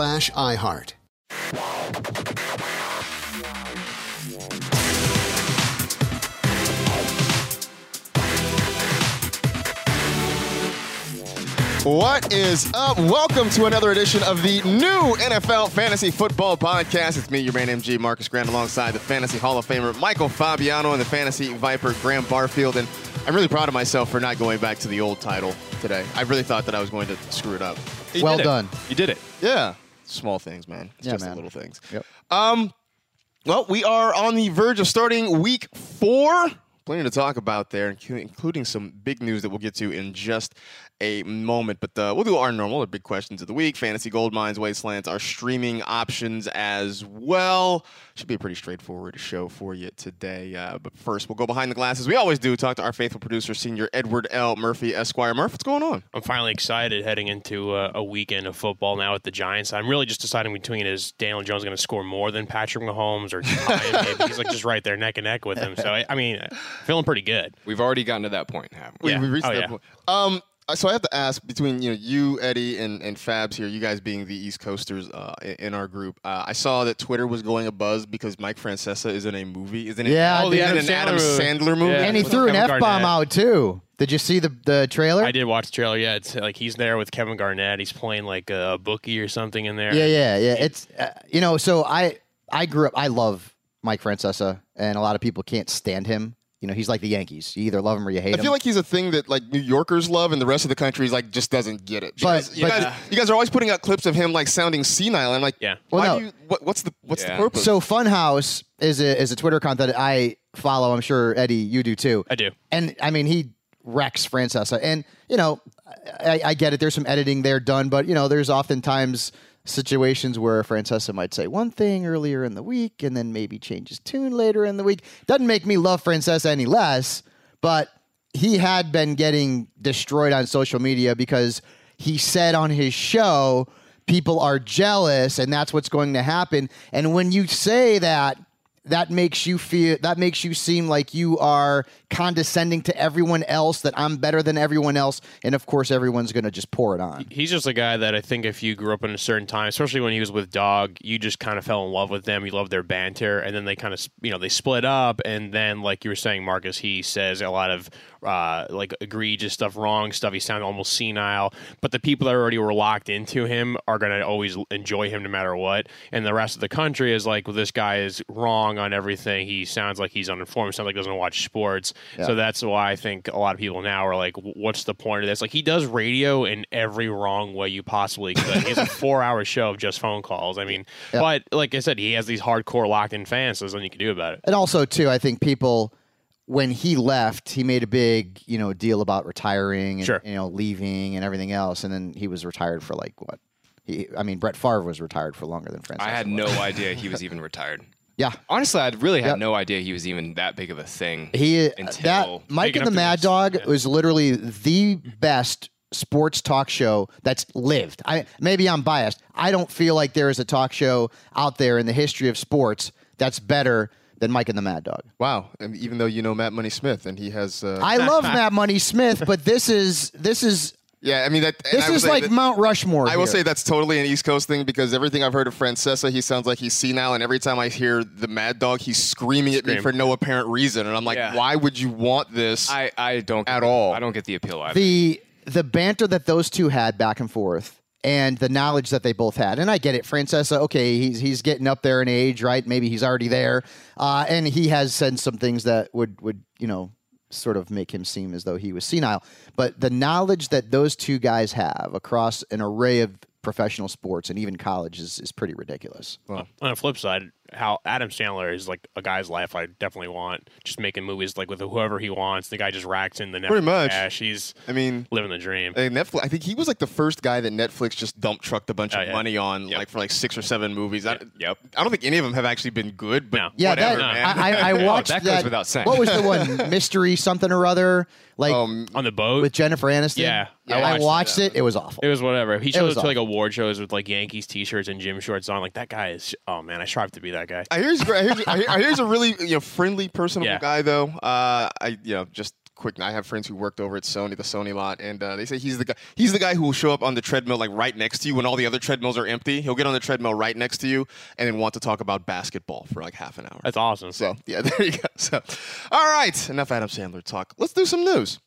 iHeart. What is up? Welcome to another edition of the new NFL Fantasy Football Podcast. It's me, your man MG Marcus Grant, alongside the Fantasy Hall of Famer Michael Fabiano and the Fantasy Viper Graham Barfield. And I'm really proud of myself for not going back to the old title today. I really thought that I was going to screw it up. You Well done. You did it. Yeah. Small things, man. It's Yeah, just the little things. Yep. Um, well, we are on the verge of starting week four. Plenty to talk about there, including some big news that we'll get to in just a moment. But uh, we'll do our normal, our big questions of the week, fantasy gold mines, wastelands, our streaming options as well. Should be a pretty straightforward show for you today. Uh, but first, we'll go behind the glasses. We always do talk to our faithful producer, Senior Edward L. Murphy, Esquire. Murph, what's going on? I'm finally excited heading into uh, a weekend of football now with the Giants. I'm really just deciding between is Daniel Jones going to score more than Patrick Mahomes or tie him maybe. He's like just right there neck and neck with him. So I, I mean, feeling pretty good. We've already gotten to that point, haven't we? Yeah. We, we reached Oh, that yeah. point. Um, so I have to ask between you know you Eddie and, and Fabs here, you guys being the East Coasters uh, in, in our group. Uh, I saw that Twitter was going a buzz because Mike Francesa is in a movie. Isn't it? Yeah, oh, the isn't Adam an Sandler Adam. Sandler movie. Yeah. and he threw an F bomb out too. Did you see the the trailer? I did watch the trailer. Yeah, it's like he's there with Kevin Garnett. He's playing like a bookie or something in there. Yeah, yeah, yeah. It's uh, you know, so I I grew up. I love Mike Francesa, and a lot of people can't stand him. You know, he's like the Yankees. You either love him or you hate I him. I feel like he's a thing that like New Yorkers love, and the rest of the country is like just doesn't get it. But- Because you, but- guys, you guys are always putting out clips of him like sounding senile. I'm like, Yeah. Well, why no. do you? What, what's the what's Yeah. the purpose? so Funhouse is a is a Twitter account that I follow. I'm sure Eddie, you do too. I do. And I mean, he wrecks Francesa. And, you know, I, I get it. There's some editing there done, but, you know, there's oftentimes situations where Francesa might say one thing earlier in the week and then maybe change his tune later in the week. Doesn't make me love Francesa any less, but he had been getting destroyed on social media because he said on his show, people are jealous and that's what's going to happen. And when you say that, that makes you feel that makes you seem like you are condescending to everyone else that I'm better than everyone else and of course everyone's going to just pour it on. He's just a guy that I think if you grew up in a certain time, especially when he was with Dog, you just kind of fell in love with them. You loved their banter, and then they kind of, you know, they split up, and then like you were saying, Marcus, he says a lot of uh, like egregious stuff, wrong stuff. He sounded almost senile, but the people that already were locked into him are going to always enjoy him no matter what, and the rest of the country is like, well, this guy is wrong on everything. He sounds like he's uninformed. Sounds like he doesn't watch sports. Yeah. So that's why I think a lot of people now are like, what's the point of this? Like he does radio in every wrong way you possibly could. he has a four-hour show of just phone calls. I mean, Yeah. but like I said, he has these hardcore locked-in fans. So there's nothing you can do about it. And also too, I think people when he left, he made a big, you know, deal about retiring and Sure. you know, leaving and everything else and then he was retired for like what? He I mean Brett Favre was retired for longer than Francis. I had no idea he was even retired. Yeah. Honestly, I really had Yep. no idea he was even that big of a thing. He uh, until that Mike and the Mad just- Dog yeah. was literally the best sports talk show that's lived. I maybe I'm biased. I don't feel like there is a talk show out there in the history of sports that's better than Mike and the Mad Dog. Wow. And even though you know Matt Money Smith and he has. Uh, I love Matt Money Smith, but this is this is yeah, I mean, that. this is like that- Mount Rushmore. I will here. say that's totally an East Coast thing because everything I've heard of Francesa, he sounds like he's senile, and every time I hear the Mad Dog, he's screaming at me for no apparent reason, and I'm like, Yeah. why would you want this? I, I don't At get- all. I don't get the appeal either. the the banter that those two had back and forth and the knowledge that they both had. And i get it francesa okay he's he's getting up there in age right? Maybe he's already there. Uh, and he has said some things that would would you know sort of make him seem as though he was senile. But the knowledge that those two guys have across an array of professional sports and even college is, is pretty ridiculous. On the flip side, how Adam Sandler is like a guy's life I definitely want. Just making movies like with whoever he wants. The guy just racks in the Netflix Pretty much. cash. He's I mean, living the dream. Netflix. I think he was like the first guy that Netflix just dump trucked a bunch Oh, of yeah. money on, Yep. like for like six or seven movies. I, Yep. I don't think any of them have actually been good, but No. yeah whatever, that, man. I, I, I watched that that, goes without saying. what was the one mystery something or other like um, On the boat, with jennifer aniston Yeah, I, I watched watched it. it it was awful It was whatever. He showed up to like award shows with like Yankees t-shirts and gym shorts on. Like that guy is. Oh man, I strive to be that guy. I hear he's great. I hear, I hear, I hear he's a really you know friendly, personable Yeah. guy though. Uh, I you know just quick. I have friends who worked over at Sony, the Sony lot, and uh, they say he's the guy. He's the guy who will show up on the treadmill like right next to you when all the other treadmills are empty. He'll get on the treadmill right next to you and then want to talk about basketball for like half an hour. That's awesome. So yeah, there you go. So, all right, enough Adam Sandler talk. Let's do some news.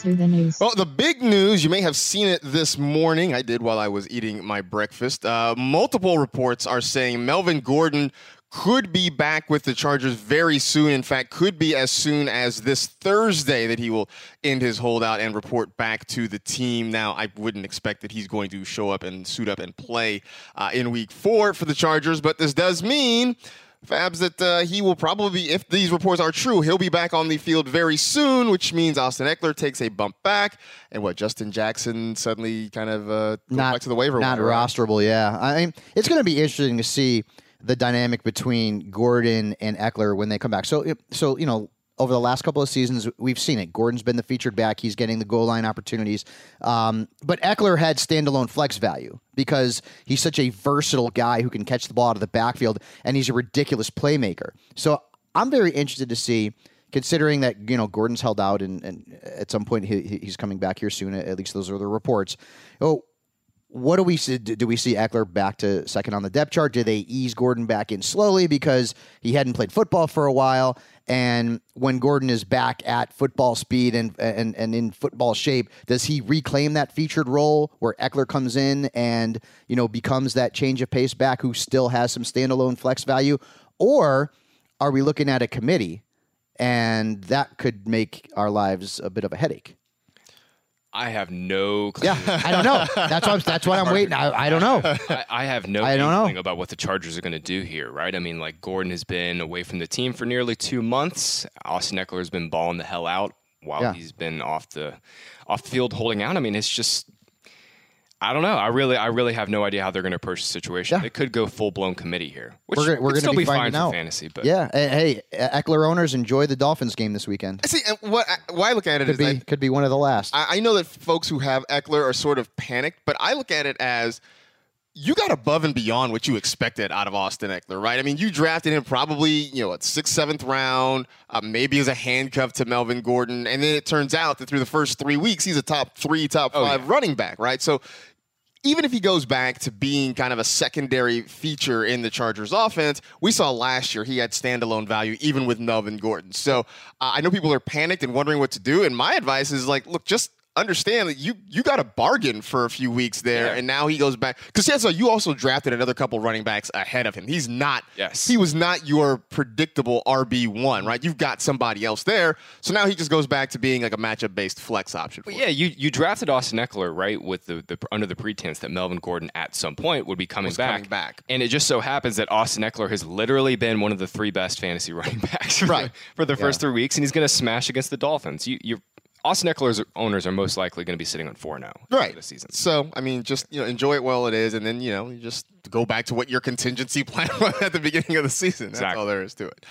The news. Well, the big news, you may have seen it this morning. I did while I was eating my breakfast. Uh, multiple reports are saying Melvin Gordon could be back with the Chargers very soon. In fact, could be as soon as this Thursday that he will end his holdout and report back to the team. Now, I wouldn't expect that he's going to show up and suit up and play uh, in week four for the Chargers, but this does mean. Fabs, that uh, he will probably, if these reports are true, he'll be back on the field very soon, which means Austin Ekeler takes a bump back, and what Justin Jackson suddenly kind of uh, not back to the waiver not wire. rosterable. Yeah, I mean it's going to be interesting to see the dynamic between Gordon and Ekeler when they come back. So, so you know, over the last couple of seasons, we've seen it. Gordon's been the featured back; he's getting the goal line opportunities. Um, but Ekeler had standalone flex value because he's such a versatile guy who can catch the ball out of the backfield, and he's a ridiculous playmaker. So, I'm very interested to see. Considering that you know Gordon's held out and, and at some point he, he- he's coming back here soon, at least those are the reports. Oh, what do we see? Do we see Ekeler back to second on the depth chart? Do they ease Gordon back in slowly because he hadn't played football for a while? And when Gordon is back at football speed and and and in football shape, does he reclaim that featured role where Ekeler comes in and you know becomes that change of pace back who still has some standalone flex value, or are we looking at a committee and that could make our lives a bit of a headache? I have no clue. Yeah, I don't know. That's what I'm, that's what I'm waiting. I, I don't know. I, I have no I don't know. about what the Chargers are going to do here, right? I mean, like Gordon has been away from the team for nearly two months. Austin Ekeler has been balling the hell out while Yeah. he's been off the off the field holding out. I mean, it's just I don't know. I really, I really have no idea how they're going to approach the situation. Yeah. They could go full blown committee here, which we're gonna, we're gonna still be, be, fine finding for fantasy. But yeah, and hey, Ekeler owners enjoy the Dolphins game this weekend. See, and what why I look at it Could is be that could be one of the last. I, I know that folks who have Ekeler are sort of panicked, but I look at it as you got above and beyond what you expected out of Austin Ekeler, right? I mean, you drafted him probably, you know, at sixth, seventh round, uh, maybe as a handcuff to Melvin Gordon, and then it turns out that through the first three weeks, he's a top three, top Oh, five running back, right? So even if he goes back to being kind of a secondary feature in the Chargers offense, we saw last year he had standalone value even with Melvin Gordon. So uh, I know people are panicked and wondering what to do. And my advice is like, look, just understand that you you got a bargain for a few weeks there, Yeah. and now he goes back because yeah, so you also drafted another couple running backs ahead of him. He's not. Yes. He was not your predictable RB one, right? You've got somebody else there, so now he just goes back to being like a matchup based flex option. For yeah, you, you drafted Austin Ekeler right with the, the under the pretense that Melvin Gordon at some point would be coming back. coming back. and it just so happens that Austin Ekeler has literally been one of the three best fantasy running backs for, Right. the, for the first three weeks, and he's going to smash against the Dolphins. You you Austin Ekeler's owners are most likely going to be sitting on four now oh right this season. So I mean, just you know, enjoy it while it is, and then you know, you just go back to what your contingency plan was at the beginning of the season. That's Exactly. all there is to it.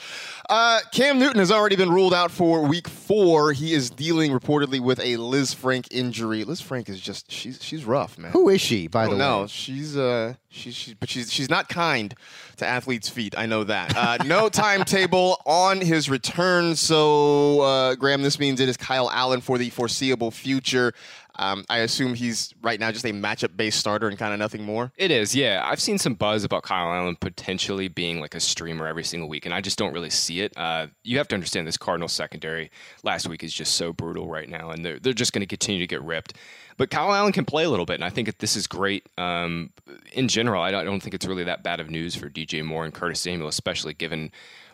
Uh, Cam Newton has already been ruled out for Week Four. He is dealing reportedly with a Lisfranc injury. Lisfranc is just she's she's rough, man. Who is she, by the way? No, she's uh, she's, she's but she's she's not kind to athletes' feet. I know that. Uh, no timetable on his return. So uh, Graham, this means it is Kyle Allen for the foreseeable future. Um, I assume he's right now just a matchup-based starter and kind of nothing more. It is, yeah. I've seen some buzz about Kyle Allen potentially being like a streamer every single week, and I just don't really see it. Uh, you have to understand this Cardinals secondary last week is just so brutal right now, and they're, they're just going to continue to get ripped. But Kyle Allen can play a little bit, and I think that this is great. Um, in general, I don't think it's really that bad of news for DJ Moore and Curtis Samuel, especially given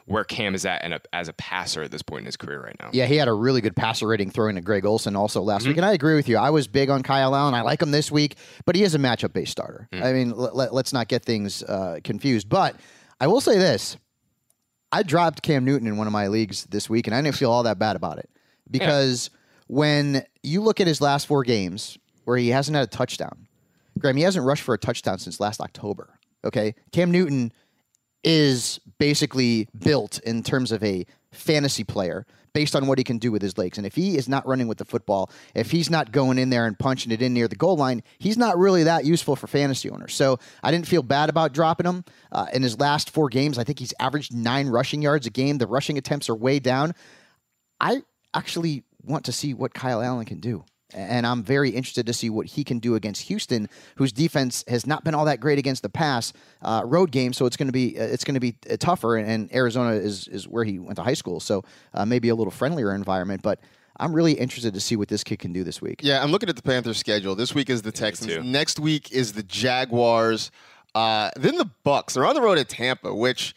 where Cam is at and a, as a passer at this point in his career right now. Yeah, he had a really good passer rating throwing to Greg Olsen also last Mm-hmm. week. And I agree with you. I was big on Kyle Allen. I like him this week, but he is a matchup based starter. Mm. I mean, let, us not get things uh, confused. But I will say this I dropped Cam Newton in one of my leagues this week, and I didn't feel all that bad about it because when you look at his last four games where he hasn't had a touchdown, Graham, he hasn't rushed for a touchdown since last October. Okay. Cam Newton is basically built in terms of a fantasy player based on what he can do with his legs. And if he is not running with the football, if he's not going in there and punching it in near the goal line, he's not really that useful for fantasy owners. So I didn't feel bad about dropping him. Uh, in his last four games, I think he's averaged nine rushing yards a game. The rushing attempts are way down. I actually want to see what Kyle Allen can do. And I'm very interested to see what he can do against Houston, whose defense has not been all that great against the pass uh, road game. So it's going to be uh, it's going to be uh, tougher. And Arizona is is where he went to high school, so uh, maybe a little friendlier environment. But I'm really interested to see what this kid can do this week. Yeah, I'm looking at the Panthers' schedule. This week is the Texans. Next week is the Jaguars. Uh, then the Bucks. They're on the road at Tampa, which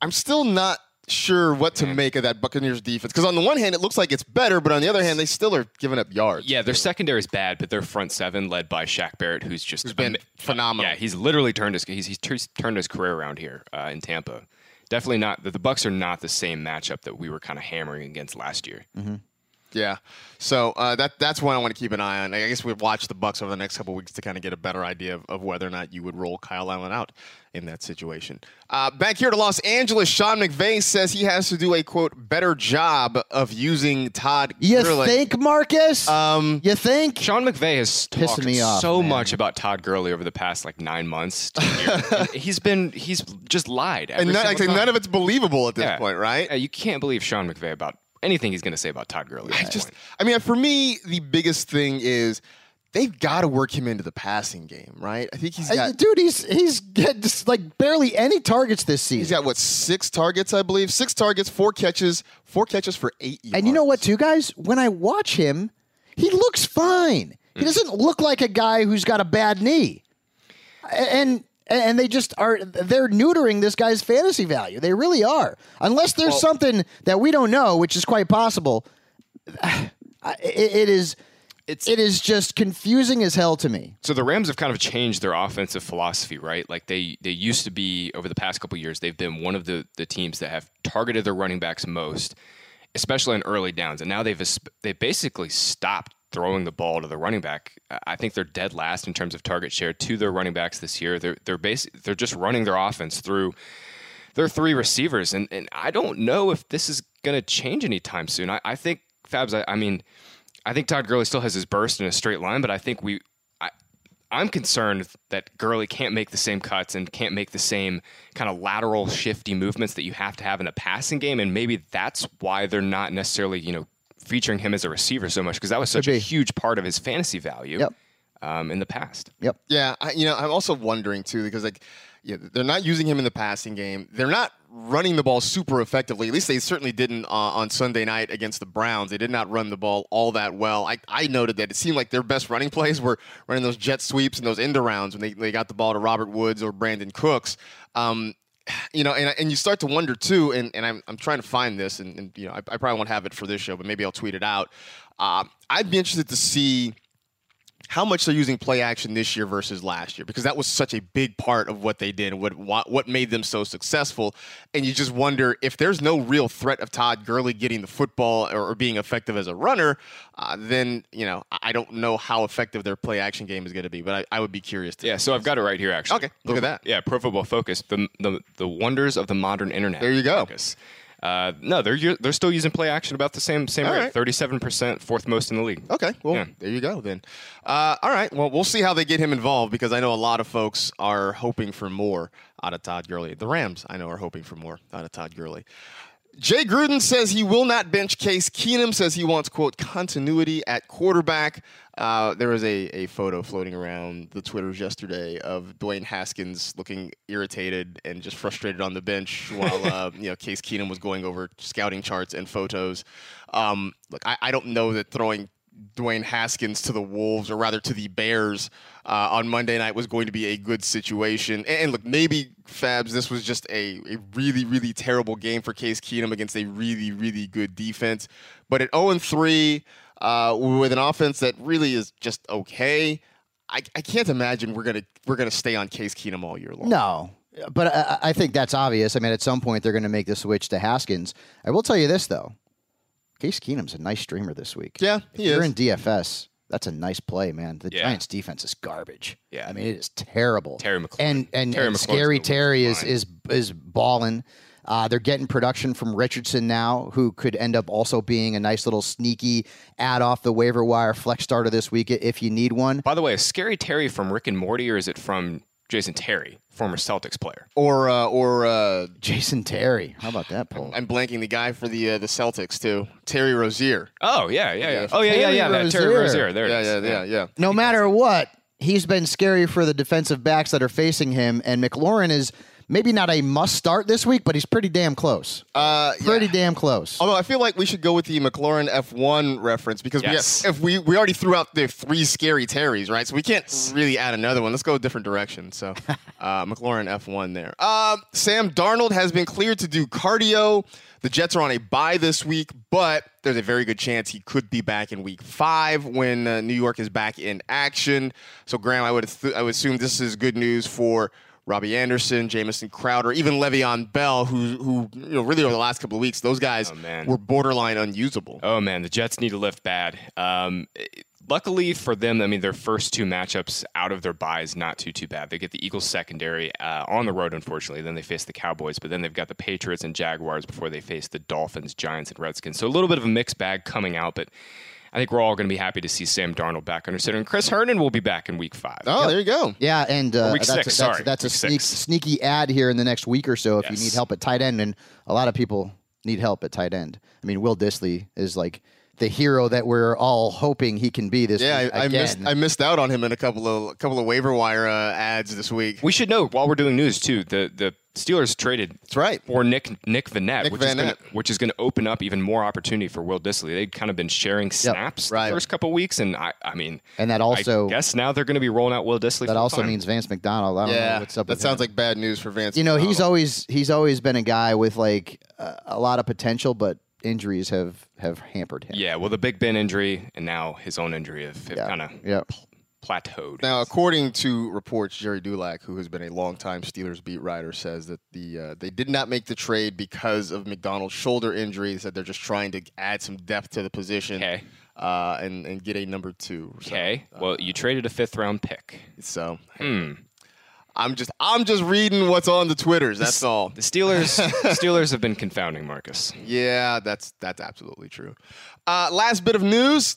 I'm still not sure what to make of that Buccaneers defense. Because on the one hand, it looks like it's better, but on the other hand, they still are giving up yards. Yeah, their secondary is bad, but their front seven, led by Shaq Barrett, who's just Who's been ama- phenomenal. Yeah, he's literally turned his he's, he's tur- turned his career around here uh, in Tampa. Definitely not the, the Bucks are not the same matchup that we were kind of hammering against last year. Yeah. So uh, that that's one I want to keep an eye on. I guess we've watched the Bucks over the next couple weeks to kind of get a better idea of, of whether or not you would roll Kyle Allen out in that situation. Uh, back here to Los Angeles, Sean McVay says he has to do a quote better job of using Todd. You Gurley. think, Marcus? Um, you think? Sean McVay has Pissing talked me off, so man. much about Todd Gurley over the past like nine months. To a year. And he's been he's just lied. and every none, single like, none of it's believable at this Yeah. point, right? Yeah, you can't believe Sean McVay about anything he's going to say about Todd Gurley. I just, point. I mean, for me, the biggest thing is they've got to work him into the passing game, right? I think he's Uh, got. dude, he's he's get just like barely any targets this season. He's got what six targets, I believe. Six targets, four catches, four catches for eight yards. And you know what, too, guys? When I watch him, he looks fine. He doesn't look like a guy who's got a bad knee. And and they just are they're neutering this guy's fantasy value. They really are. Unless there's something that we don't know, which is quite possible. It, it is It's- it is just confusing as hell to me. So the Rams have kind of changed their offensive philosophy, right? Like they they used to be over the past couple years, they've been one of the the teams that have targeted their running backs most, especially in early downs, and now they've they basically stopped throwing the ball to the running back. I think they're dead last in terms of target share to their running backs this year. They're they're basi- they're just running their offense through their three receivers, and, and I don't know if this is going to change anytime soon. I, I think Fabs. I, I mean, I think Todd Gurley still has his burst in a straight line, but I think we. I, I'm concerned that Gurley can't make the same cuts and can't make the same kind of lateral shifty movements that you have to have in a passing game, and maybe that's why they're not necessarily you know featuring him as a receiver so much because that was such a huge part of his fantasy value Yep. um, in the past. Yep. Yeah, I, you know, I'm also wondering too because like, yeah, they're not using him in the passing game. They're not running the ball super effectively. At least they certainly didn't uh, on Sunday night against the Browns. They did not run the ball all that well. I, I noted that it seemed like their best running plays were running those jet sweeps and those end rounds when they, they got the ball to Robert Woods or Brandin Cooks. Um, you know, and, and you start to wonder too, and, and I'm, I'm trying to find this, and, and you know, I, I probably won't have it for this show, but maybe I'll tweet it out. Uh, I'd be interested to see how much they're using play action this year versus last year because that was such a big part of what they did and what what what made them so successful and you just wonder if there's no real threat of Todd Gurley getting the football or, or being effective as a runner uh, then you know I don't know how effective their play action game is going to be but I, I would be curious to Yeah, so I've got it right here actually. Okay, look at that. Yeah, Pro Football Focus, the the, the wonders of the modern internet. There you go. Focus. Uh, no, they're they're still using play action about the same same All rate, thirty-seven percent, fourth most in the league. Okay, well, Yeah. there you go then. Uh, all right, well, we'll see how they get him involved because I know a lot of folks are hoping for more out of Todd Gurley. The Rams, I know, are hoping for more out of Todd Gurley. Jay Gruden says he will not bench Case Keenum, says he wants, quote, continuity at quarterback. Uh, there was a, a photo floating around the Twitters yesterday of Dwayne Haskins looking irritated and just frustrated on the bench while uh, you know Case Keenum was going over scouting charts and photos. Um, look, I, I don't know that throwing Dwayne Haskins to the Wolves, or rather to the Bears, uh, on Monday night was going to be a good situation. And, and look, maybe Fabs, this was just a, a really, really terrible game for Case Keenum against a really, really good defense. But at 0 3, uh, with an offense that really is just okay, I, I can't imagine we're gonna we're gonna stay on Case Keenum all year long. No, but I, I think that's obvious. I mean, at some point they're going to make the switch to Haskins. I will tell you this though, Case Keenum's a nice streamer this week. Yeah, if he you're is. in DFS. That's a nice play, man. The Yeah. Giants' defense is garbage. Yeah. I mean it is terrible. Terry McLaurin. and and, Terry and scary Terry worst is is is balling. Uh, they're getting production from Richardson now, who could end up also being a nice little sneaky add off the waiver wire flex starter this week if you need one. By the way, is Scary Terry from Rick and Morty, or is it from Jason Terry, former Celtics player? Or uh, or uh, Jason Terry, how about that poll? I'm blanking the guy for the uh, the Celtics too, Terry Rozier. Oh yeah, yeah, yeah. Oh yeah, yeah, yeah. Terry That Terry Rozier. Rozier. There it Yeah, is. yeah, yeah, yeah. no matter what, he's been scary for the defensive backs that are facing him. And McLaurin is maybe not a must start this week, but he's pretty damn close. Uh, yeah. Pretty damn close. Although I feel like we should go with the McLaurin F1 reference because Yes. we, if we we already threw out the three scary Terrys, right? So we can't really add another one. Let's go a different direction. So uh, McLaurin F1 there. Uh, Sam Darnold has been cleared to do cardio. The Jets are on a bye this week, but there's a very good chance he could be back in Week Five when uh, New York is back in action. So Graham, I would th- I would assume this is good news for. Robbie Anderson, Jamison Crowder, even Le'Veon Bell, who who you know really over the last couple of weeks, those guys Oh, were borderline unusable. Oh man, the Jets need to lift bad. Um, it- luckily for them, I mean their first two matchups out of their bye is not too too bad. They get the Eagles secondary uh, on the road, unfortunately. Then they face the Cowboys, but then they've got the Patriots and Jaguars before they face the Dolphins, Giants, and Redskins. So a little bit of a mixed bag coming out, but. I think we're all going to be happy to see Sam Darnold back under center, and Chris Herndon will be back in Week Five. Oh, there you go. Yeah, and uh, week that's, six, that's, sorry. that's a Week sneak, six. sneaky ad here in the next week or so if you need help at tight end, and a lot of people need help at tight end. I mean, Will Dissly is like the hero that we're all hoping he can be this Yeah, week I, I missed I missed out on him in a couple of a couple of waiver wire uh, ads this week. We should know while we're doing news too. The the Steelers traded That's right. for Nick Nick Vannett, Nick which is gonna, which is going to open up even more opportunity for Will Dissly. They'd kind of been sharing snaps right. the first couple weeks, and I I mean, and that also I guess now they're going to be rolling out Will Dissly. that also full-time. means Vance McDonald. I don't know Yeah, what's up. that with sounds him. like bad news for Vance. you know he's always he's always been a guy with like uh, a lot of potential, but injuries have have hampered him. yeah. Well, the Big Ben injury and now his own injury have, have yeah, kind of yeah. plateaued. Now, according to reports, Gerry Dulac, who has been a longtime Steelers beat writer, says that the uh, they did not make the trade because of McDonald's shoulder injury. He said they're just trying to add some depth to the position Okay. uh, and and get a number two. So, Okay. Well, you traded a fifth round pick. So Hmm. I'm just I'm just reading what's on the twitters. That's all. The Steelers Steelers have been confounding Marcus. Yeah, that's that's absolutely true. Uh, last bit of news: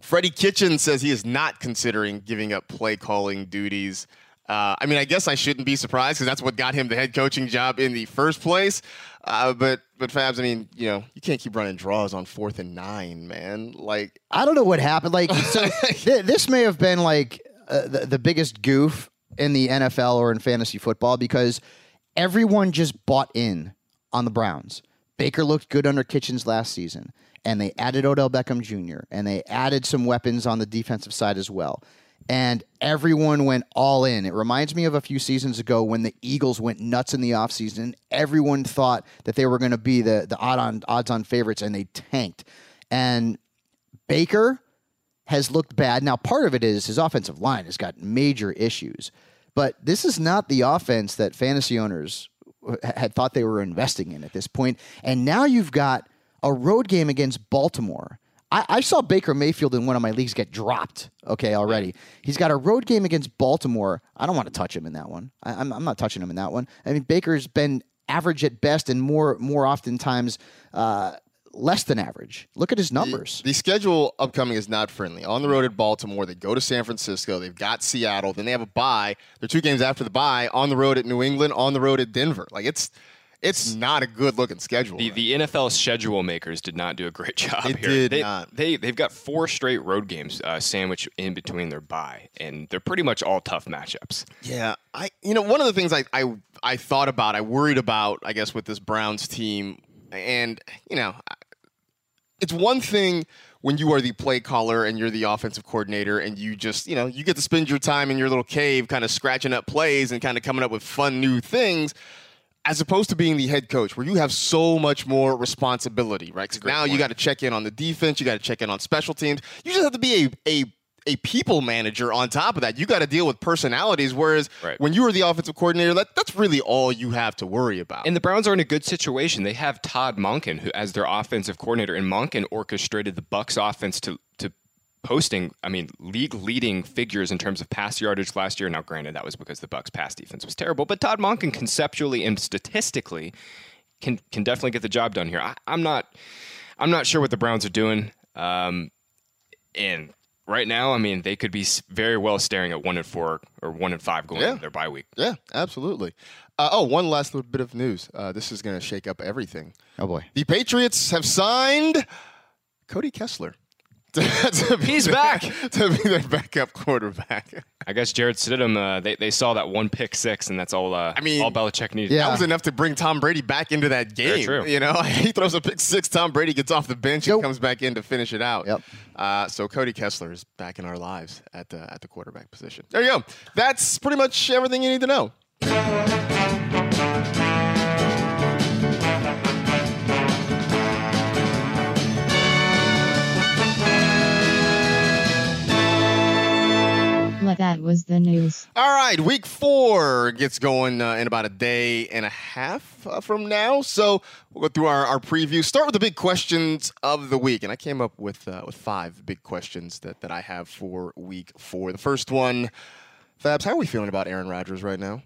Freddie Kitchen says he is not considering giving up play calling duties. Uh, I mean, I guess I shouldn't be surprised because that's what got him the head coaching job in the first place. Uh, but but Fabs, I mean, you know, you can't keep running draws on fourth and nine, man. Like I don't know what happened. Like, so th- this may have been like uh, the, the biggest goof in the NFL or in fantasy football because everyone just bought in on the Browns. Baker looked good under Kitchens last season, and they added Odell Beckham Jr., and they added some weapons on the defensive side as well. And everyone went all in. It reminds me of a few seasons ago when the Eagles went nuts in the offseason. Everyone thought that they were going to be the, the odd on, odds on favorites, and they tanked. And Baker has looked bad. Now, part of it is his offensive line has got major issues, but this is not the offense that fantasy owners had thought they were investing in at this point. And now you've got a road game against Baltimore. I, I saw Baker Mayfield in one of my leagues get dropped. Okay, already. He's got a road game against Baltimore. I don't want to touch him in that one. I, I'm, I'm not touching him in that one. I mean, Baker's been average at best, and more more oftentimes uh, less than average. Look at his numbers. The schedule upcoming is not friendly. On the road at Baltimore, they go to San Francisco, they've got Seattle, then they have a bye. They're two games after the bye. On the road at New England, on the road at Denver. Like it's it's not a good looking schedule. The, the NFL schedule makers did not do a great job It here. did they, not. They they've got four straight road games uh, sandwiched in between their bye, and they're pretty much all tough matchups. Yeah, I you know one of the things I I I thought about, I worried about, I guess with this Browns team, and you know, it's one thing when you are the play caller and you're the offensive coordinator and you just you know you get to spend your time in your little cave, kind of scratching up plays and kind of coming up with fun new things. As opposed to being the head coach, where you have so much more responsibility, right? now you got to check in on the defense, you got to check in on special teams. You just have to be a, a a people manager on top of that. You got to deal with personalities. Whereas Right. when you were the offensive coordinator, that, that's really all you have to worry about. And the Browns are in a good situation. They have Todd Monken who as their offensive coordinator, and Monken orchestrated the Bucks offense to to posting, I mean, league leading figures in terms of pass yardage last year. Now, granted, that was because the Bucks pass defense was terrible, but Todd Monken conceptually and statistically can can definitely get the job done here. I, I'm not I'm not sure what the Browns are doing. Um, and right now, I mean, they could be very well staring at one and four or one and five going Yeah. into their bye week. yeah, absolutely. Uh, oh, one last little bit of news. Uh, this is going to shake up everything. oh boy. The Patriots have signed Cody Kessler. To, to be He's their- back. to be their backup quarterback. I guess Jarrett Stidham, uh, they, they saw that one pick six, and that's all. Uh, I mean, all Belichick needed. Yeah. That was enough to bring Tom Brady back into that game. true. You know, he throws a pick six. Tom Brady gets off the bench Yep. and comes back in to finish it out. Yep. Uh, so Cody Kessler is back in our lives at the at the quarterback position. There you go. That's pretty much everything you need to know. That was the news. All right, week four gets going uh, in about a day and a half uh, from now. So we'll go through our, our preview. Start with the big questions of the week, and I came up with uh, with five big questions that, that I have for week four. The first one, Fabs, how are we feeling about Aaron Rodgers right now?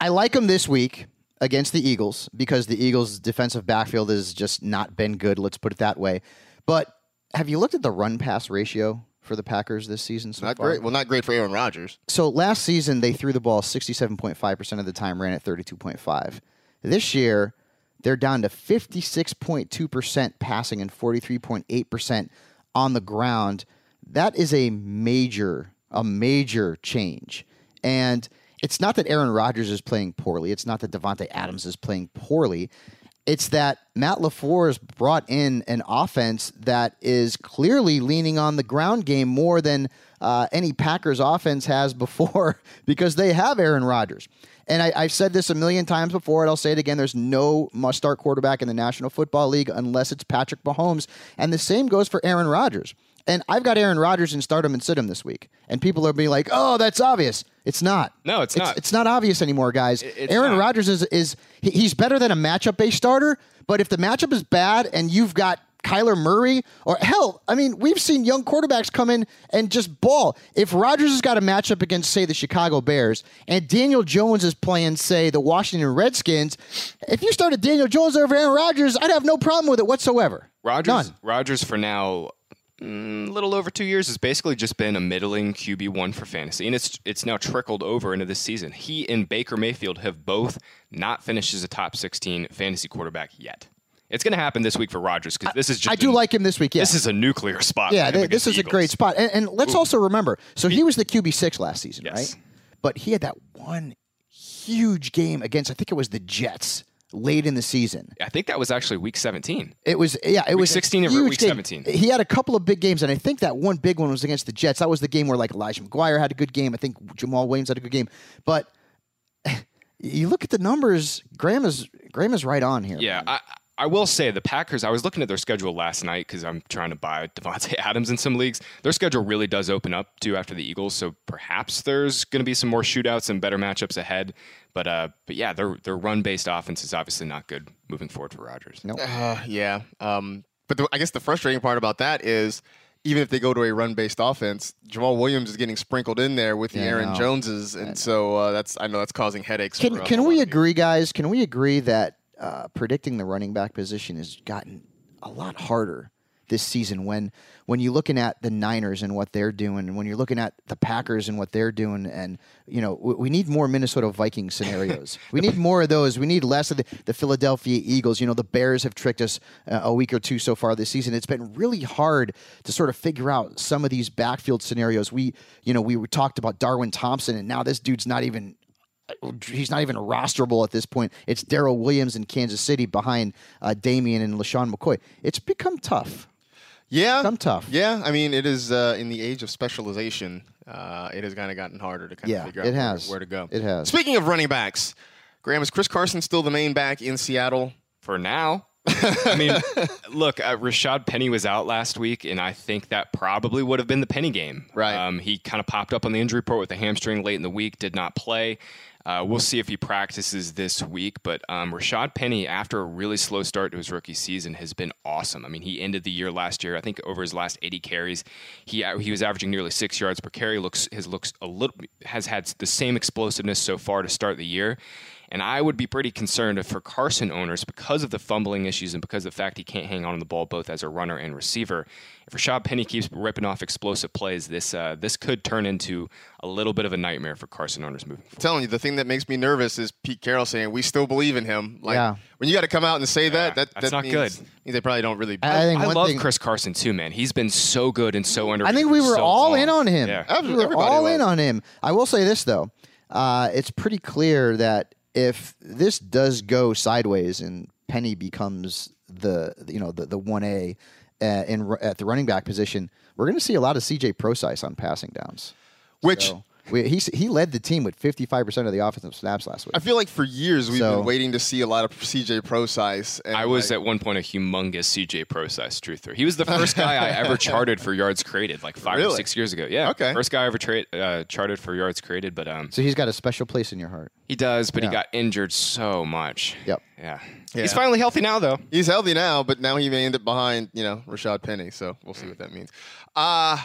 I like him this week against the Eagles because the Eagles' defensive backfield has just not been good. Let's put it that way. But have you looked at the run pass ratio for the Packers this season so Not far? great. Well, not great for Aaron Rodgers. So last season they threw the ball 67.5% of the time, ran at 32.5. This year they're down to 56.2% passing and 43.8% on the ground. That is a major a major change. And it's not that Aaron Rodgers is playing poorly. It's not that Davante Adams is playing poorly. It's that Matt LaFleur has brought in an offense that is clearly leaning on the ground game more than uh, any Packers offense has before because they have Aaron Rodgers. And I, I've said this a million times before, and I'll say it again there's no must start quarterback in the National Football League unless it's Patrick Mahomes. And the same goes for Aaron Rodgers. And I've got Aaron Rodgers in stardom and sit him this week. And people are being like, oh, that's obvious. It's not. No, it's not. It's not obvious anymore, guys. it's Aaron. Rodgers is, is he- he's better than a matchup based starter. But if the matchup is bad and you've got Kyler Murray or hell, I mean, we've seen young quarterbacks come in and just ball. If Rodgers has got a matchup against, say, the Chicago Bears, and Daniel Jones is playing, say, the Washington Redskins, if you started Daniel Jones over Aaron Rodgers, I'd have no problem with it whatsoever. Rodgers, None. Rodgers for now, mm, a little over two years, has basically just been a middling QB one for fantasy, and it's it's now trickled over into this season. He and Baker Mayfield have both not finished as a top sixteen fantasy quarterback yet. It's going to happen this week for Rodgers because this is just I do a- like him this week. Yeah. This is a nuclear spot. Yeah, for him th- this is a great spot. And, and let's also remember so he was the QB six last season, Yes. right? But he had that one huge game against I think it was the Jets late in the season. I think that was actually week seventeen. It was yeah, it Week was 16 or week game. 17? He had a couple of big games, and I think that one big one was against the Jets. That was the game where like Elijah McGuire had a good game. I think Jamaal Williams had a good game. But you look at the numbers, Graham is Graham is right on here. Yeah, I, I will say the Packers. I was looking at their schedule last night because I'm trying to buy Davante Adams in some leagues. Their schedule really does open up too after the Eagles, so perhaps there's going to be some more shootouts and better matchups ahead. But uh, but yeah, their their run based offense is obviously not good moving forward for Rodgers. No. Uh, yeah. Um, but the, I guess the frustrating part about that is even if they go to a run-based offense, Jamaal Williams is getting sprinkled in there with the Yeah, Aaron. Joneses, and so uh, that's I know that's causing headaches. Can can we of agree, guys? Can we agree that uh, predicting the running back position has gotten a lot harder this season? When when you're looking at the Niners and what they're doing, and when you're looking at the Packers and what they're doing, and you know we, we need more Minnesota Vikings scenarios. we need more of those. We need less of the, the Philadelphia Eagles. You know the Bears have tricked us uh, a week or two so far this season. It's been really hard to sort of figure out some of these backfield scenarios. We you know we talked about Darwin Thompson, and now this dude's not even he's not even rosterable at this point. It's Darrel Williams in Kansas City behind uh, Damien and LeSean McCoy. It's become tough. Yeah, Become tough. Yeah, I mean, it is uh, in the age of specialization. Uh, it has kind of gotten harder to kind Yeah, of figure out it where, has. where to go. It has. Speaking of running backs, Graham is Chris Carson still the main back in Seattle? For now, I mean, look, uh, Rashad Penny was out last week, and I think that probably would have been the Penny game. Right. Um, he kind of popped up on the injury report with a hamstring late in the week, did not play. Uh, we'll see if he practices this week. But um, Rashad Penny, after a really slow start to his rookie season, has been awesome. I mean, he ended the year last year. I think over his last 80 carries, he uh, he was averaging nearly six yards per carry. Looks his looks a little has had the same explosiveness so far to start the year. And I would be pretty concerned if for Carson owners, because of the fumbling issues and because of the fact he can't hang on to the ball both as a runner and receiver, if Rashad Penny keeps ripping off explosive plays, this uh, this could turn into a little bit of a nightmare for Carson owners moving forward. I'm telling you, the thing that makes me nervous is Pete Carroll saying we still believe in him. Like Yeah. when you got to come out and say that, that that's that not means, good. means they probably don't really. I think I one love thing, Chris Carson too, man. He's been so good and so under. I think we were all in on him. Yeah. We were Everybody all was. in on him. I will say this though, uh, it's pretty clear that if this does go sideways and Penny becomes the you know the the one A uh, in at the running back position, we're going to see a lot of CJ Procise on passing downs. Which So, we, he he led the team with fifty five percent of the offensive snaps last week. I feel like for years we've So- been waiting to see a lot of CJ Procise. And I was like, at one point a humongous CJ Procise truther. He was the first guy I ever charted for yards created, like five or six years ago. Yeah, Okay. first guy I ever tra- uh, charted for yards created. But um, so he's got a special place in your heart. he does, but Yeah. he got injured so much. Yep. Yeah. Yeah. He's finally healthy now, though. He's healthy now, but now he may end up behind, you know, Rashad Penny. So we'll see what that means. Uh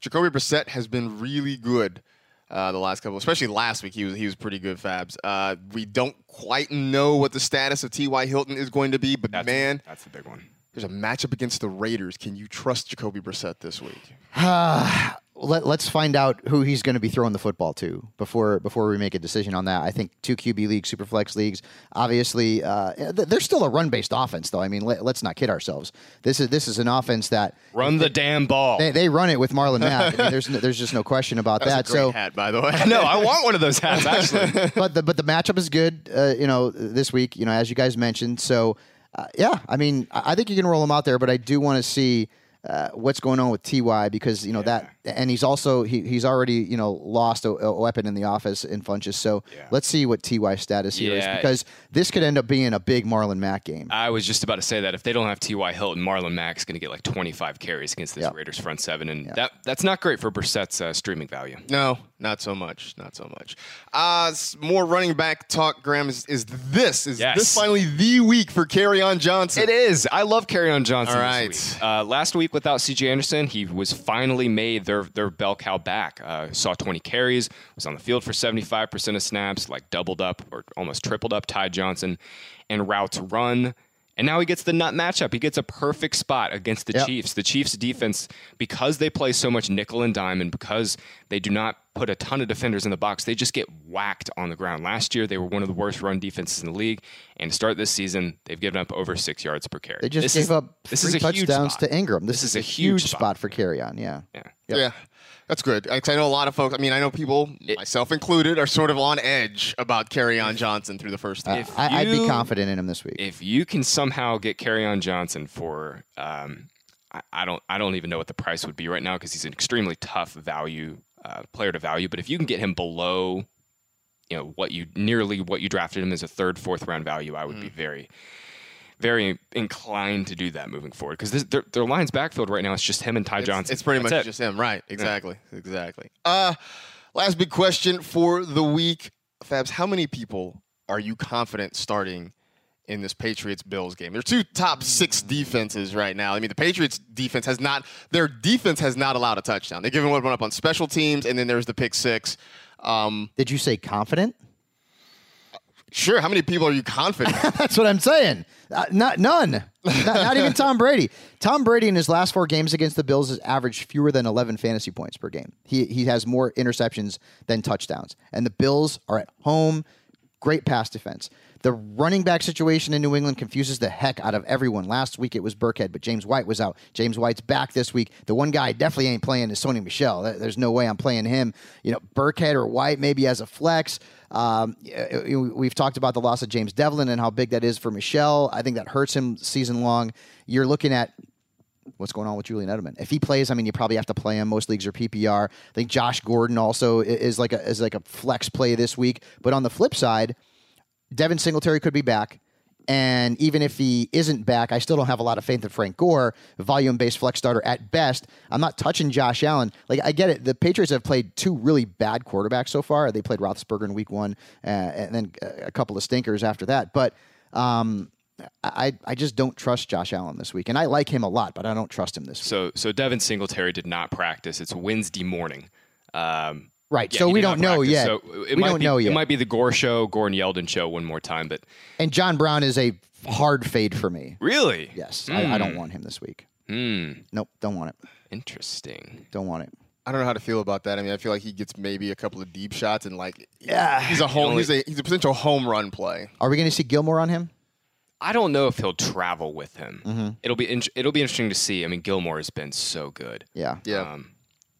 Jacoby Brissett has been really good uh, the last couple, especially last week. He was he was pretty good. Fabs. Uh, we don't quite know what the status of T.Y. Hilton is going to be, but That's, man, that's the big one. there's a matchup against the Raiders. Can you trust Jacoby Brissett this week? Let, let's find out who he's going to be throwing the football to before before we make a decision on that. I think two QB leagues, super flex leagues. Obviously, uh, th- there's still a run based offense, though. I mean, let, us not kid ourselves. This is this is an offense that Run the damn ball. they, they run it with Marlon Mack. I mean, there's no, there's just no question about that. That's a great so, hat, by the way. no, I want one of those hats, actually. but the but the matchup is good. Uh, you know, this week, you know, as you guys mentioned. So, uh, yeah, I mean, I I think you can roll them out there, but I do want to see uh, what's going on with Ty because you know that and he's also he, he's already you know lost a, a weapon in the office in Funchess. So let's see what Ty status here is Yeah. because this could end up being a big Marlon Mack game. I was just about to say that if they don't have T.Y. Hilton, Marlon Mack's going to get like 25 carries against this Yep. Raiders front seven, and that that's not great for Brissett's uh, streaming value. No, not so much. Not so much. Uh, more running back talk, Graham. Is, is this is Yes. this finally the week for Kerryon Johnson? It is. I love on Johnson. All this week. Uh, last week without C.J. Anderson, he was finally made their their bell cow back. Uh, saw 20 carries, was on the field for 75% of snaps, like doubled up or almost tripled up Ty Johnson, and routes run. And now he gets the nut matchup. He gets a perfect spot against the Yep. Chiefs. The Chiefs defense, because they play so much nickel and dime, and because they do not put a ton of defenders in the box, they just get whacked on the ground. Last year, they were one of the worst run defenses in the league. And to start this season, they've given up over six yards per carry. They just This gave is- up this three is a huge touchdowns to Ingram. This, This is, a huge spot, spot. for Kerryon. Yeah. Yeah. Yeah. That's good. I know a lot of folks. I mean, I know people, myself included, are sort of on edge about Kerryon Johnson through the first three. If I, I'd be confident in him this week. If you can somehow get on Johnson for, um, I, I don't, I don't even know what the price would be right now because he's an extremely tough value uh, player to value. But if you can get him below, you know, what you nearly what you drafted him as a third, fourth round value, I would Mm. be very, very inclined to do that moving forward because their, their line's backfield right now is just him and Ty It's- Johnson. It's pretty That's much it. just him, right? Exactly, exactly. Uh, last big question for the week, Fabs. How many people are you confident starting in this Patriots Bills game? They're two top six defenses right now. I mean, the Patriots defense has not their defense has not allowed a touchdown. They're giving one up on special teams, and then there's the pick six. Um, Did you say confident? Sure. How many people are you confident? That's what I'm saying. Uh, not none. not, not even Tom Brady. Tom Brady in his last four games against the Bills has averaged fewer than 11 fantasy points per game. He he has more interceptions than touchdowns. And the Bills are at home. Great pass defense. The running back situation in New England confuses the heck out of everyone. Last week it was Burkhead, but James White was out. James White's back this week. The one guy I definitely ain't playing is Sony Michel. There's no way I'm playing him. You know, Burkhead or White maybe as a flex. Um, y- y- we've talked about the loss of James Develin and how big that is for Michel. I think that hurts him season long. You're looking at what's going on with Julian Edelman. If he plays, I mean, you probably have to play him. Most leagues are PPR. I think Josh Gordon also is like a is like a flex play this week. But on the flip side, Devin Singletary could be back. And even if he isn't back, I still don't have a lot of faith in Frank Gore, volume based flex starter at best. I'm not touching Josh Allen. Like, I get it. The Patriots have played two really bad quarterbacks so far. They played Roethlisberger in week one, uh, and then a couple of stinkers after that. But um, I, I just don't trust Josh Allen this week. And I like him a lot, but I don't trust him this week. So, so Devin Singletary did not practice. It's Wednesday morning. Um, Right. yeah, so we don't know yet. So it we might don't be, know yet. It might be the Gore show, Gordon Yeldon show one more time, but and John Brown is a hard fade for me. really, Yes. I, I don't Hmm. want him this week. Hmm. Nope. Don't want it. Interesting. Don't want it. I don't know how to feel about that. I mean, I feel like he gets maybe a couple of deep shots and like Yeah. he's a home. He's a he's a potential home run play. Are we going to see Gilmore on him? I don't know if he'll travel with him. Mm-hmm. It'll be in, it'll be interesting to see. I mean, Gilmore has been so good. Yeah. Yeah. Um,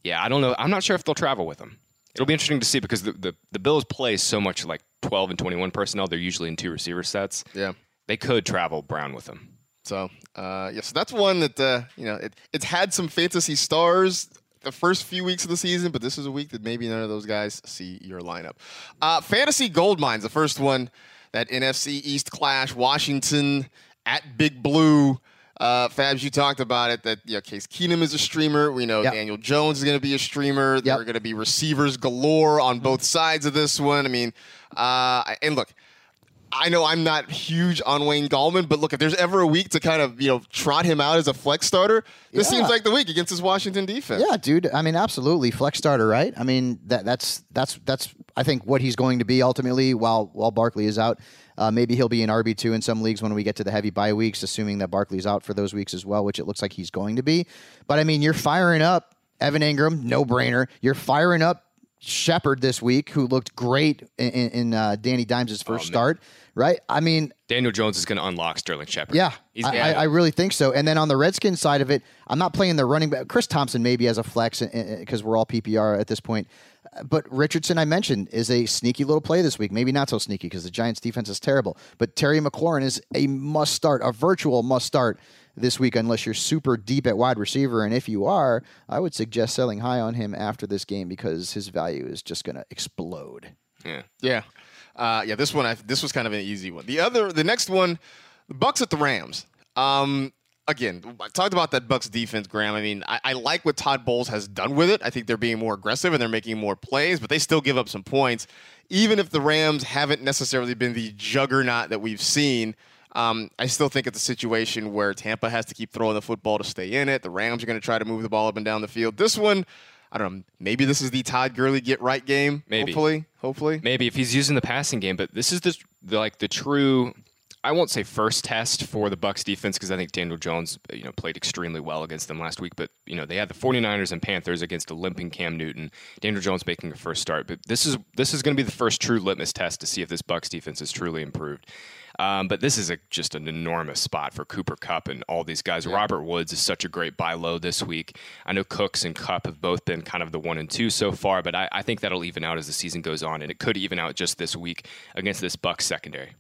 yeah, I don't know. I'm not sure if they'll travel with him. It'll be interesting to see because the, the, the Bills play so much like 12 and 21 personnel. They're usually in two receiver sets. yeah. They could travel Brown with them. So, uh, yeah, so that's one that uh, you know it, it's had some fantasy stars the first few weeks of the season, but this is a week that maybe none of those guys see your lineup. Uh, fantasy gold mines, the first one, that NFC East clash, Washington at Big Blue. Uh, Fabs, you talked about it that you know, Case Keenum is a streamer. We know Yep. Daniel Jones is going to be a streamer. There are going to be receivers galore on both sides of this one. I mean, uh, and look, I know I'm not huge on Wayne Gallman, but look, if there's ever a week to kind of you know trot him out as a flex starter, this Yeah. seems like the week against this Washington defense. Yeah, dude. I mean, absolutely flex starter, right? I mean, that that's that's that's I think what he's going to be ultimately while while Barkley is out. Uh, maybe he'll be an RB two in some leagues when we get to the heavy bye weeks, assuming that Barkley's out for those weeks as well, which it looks like he's going to be. But I mean, you're firing up Evan Engram, no brainer. You're firing up Shepard this week, who looked great in, in, uh, Danny Dimes' first start, right? I mean, Daniel Jones is going to unlock Sterling Shepard. yeah, I, I, I really think so. And then on the Redskins side of it, I'm not playing the running back. Chris Thompson maybe as a flex because we're all PPR at this point. But Richardson, I mentioned, is a sneaky little play this week. Maybe not so sneaky because the Giants' defense is terrible. But Terry McLaurin is a must start, a virtual must start this week, unless you're super deep at wide receiver. And if you are, I would suggest selling high on him after this game because his value is just going to explode. Yeah. Yeah. Uh, yeah, this one, I, this was kind of an easy one. The other, the next one, Bucs at the Rams. Um, again, I talked about that Bucs defense, Graham. I mean, I, I, like what Todd Bowles has done with it. I think they're being more aggressive and they're making more plays, but they still give up some points. Even if the Rams haven't necessarily been the juggernaut that we've seen, um, I still think it's a situation where Tampa has to keep throwing the football to stay in it. The Rams are going to try to move the ball up and down the field. This one, I don't know. Maybe this is the Todd Gurley get right game. Maybe. Hopefully, hopefully. Maybe if he's using the passing game, but this is the, the like the true. I won't say first test for the Bucs defense because I think Daniel Jones, you know, played extremely well against them last week. But you know, they had the 49ers and Panthers against a limping Cam Newton. Daniel Jones making a first start, but this is this is going to be the first true litmus test to see if this Bucs defense is truly improved. Um, but this is a, just an enormous spot for Cooper Kupp and all these guys. Yeah. Robert Woods is such a great buy low this week. I know Cooks and Cup have both been kind of the one and two so far, but I, I think that'll even out as the season goes on, and it could even out just this week against this Bucs secondary.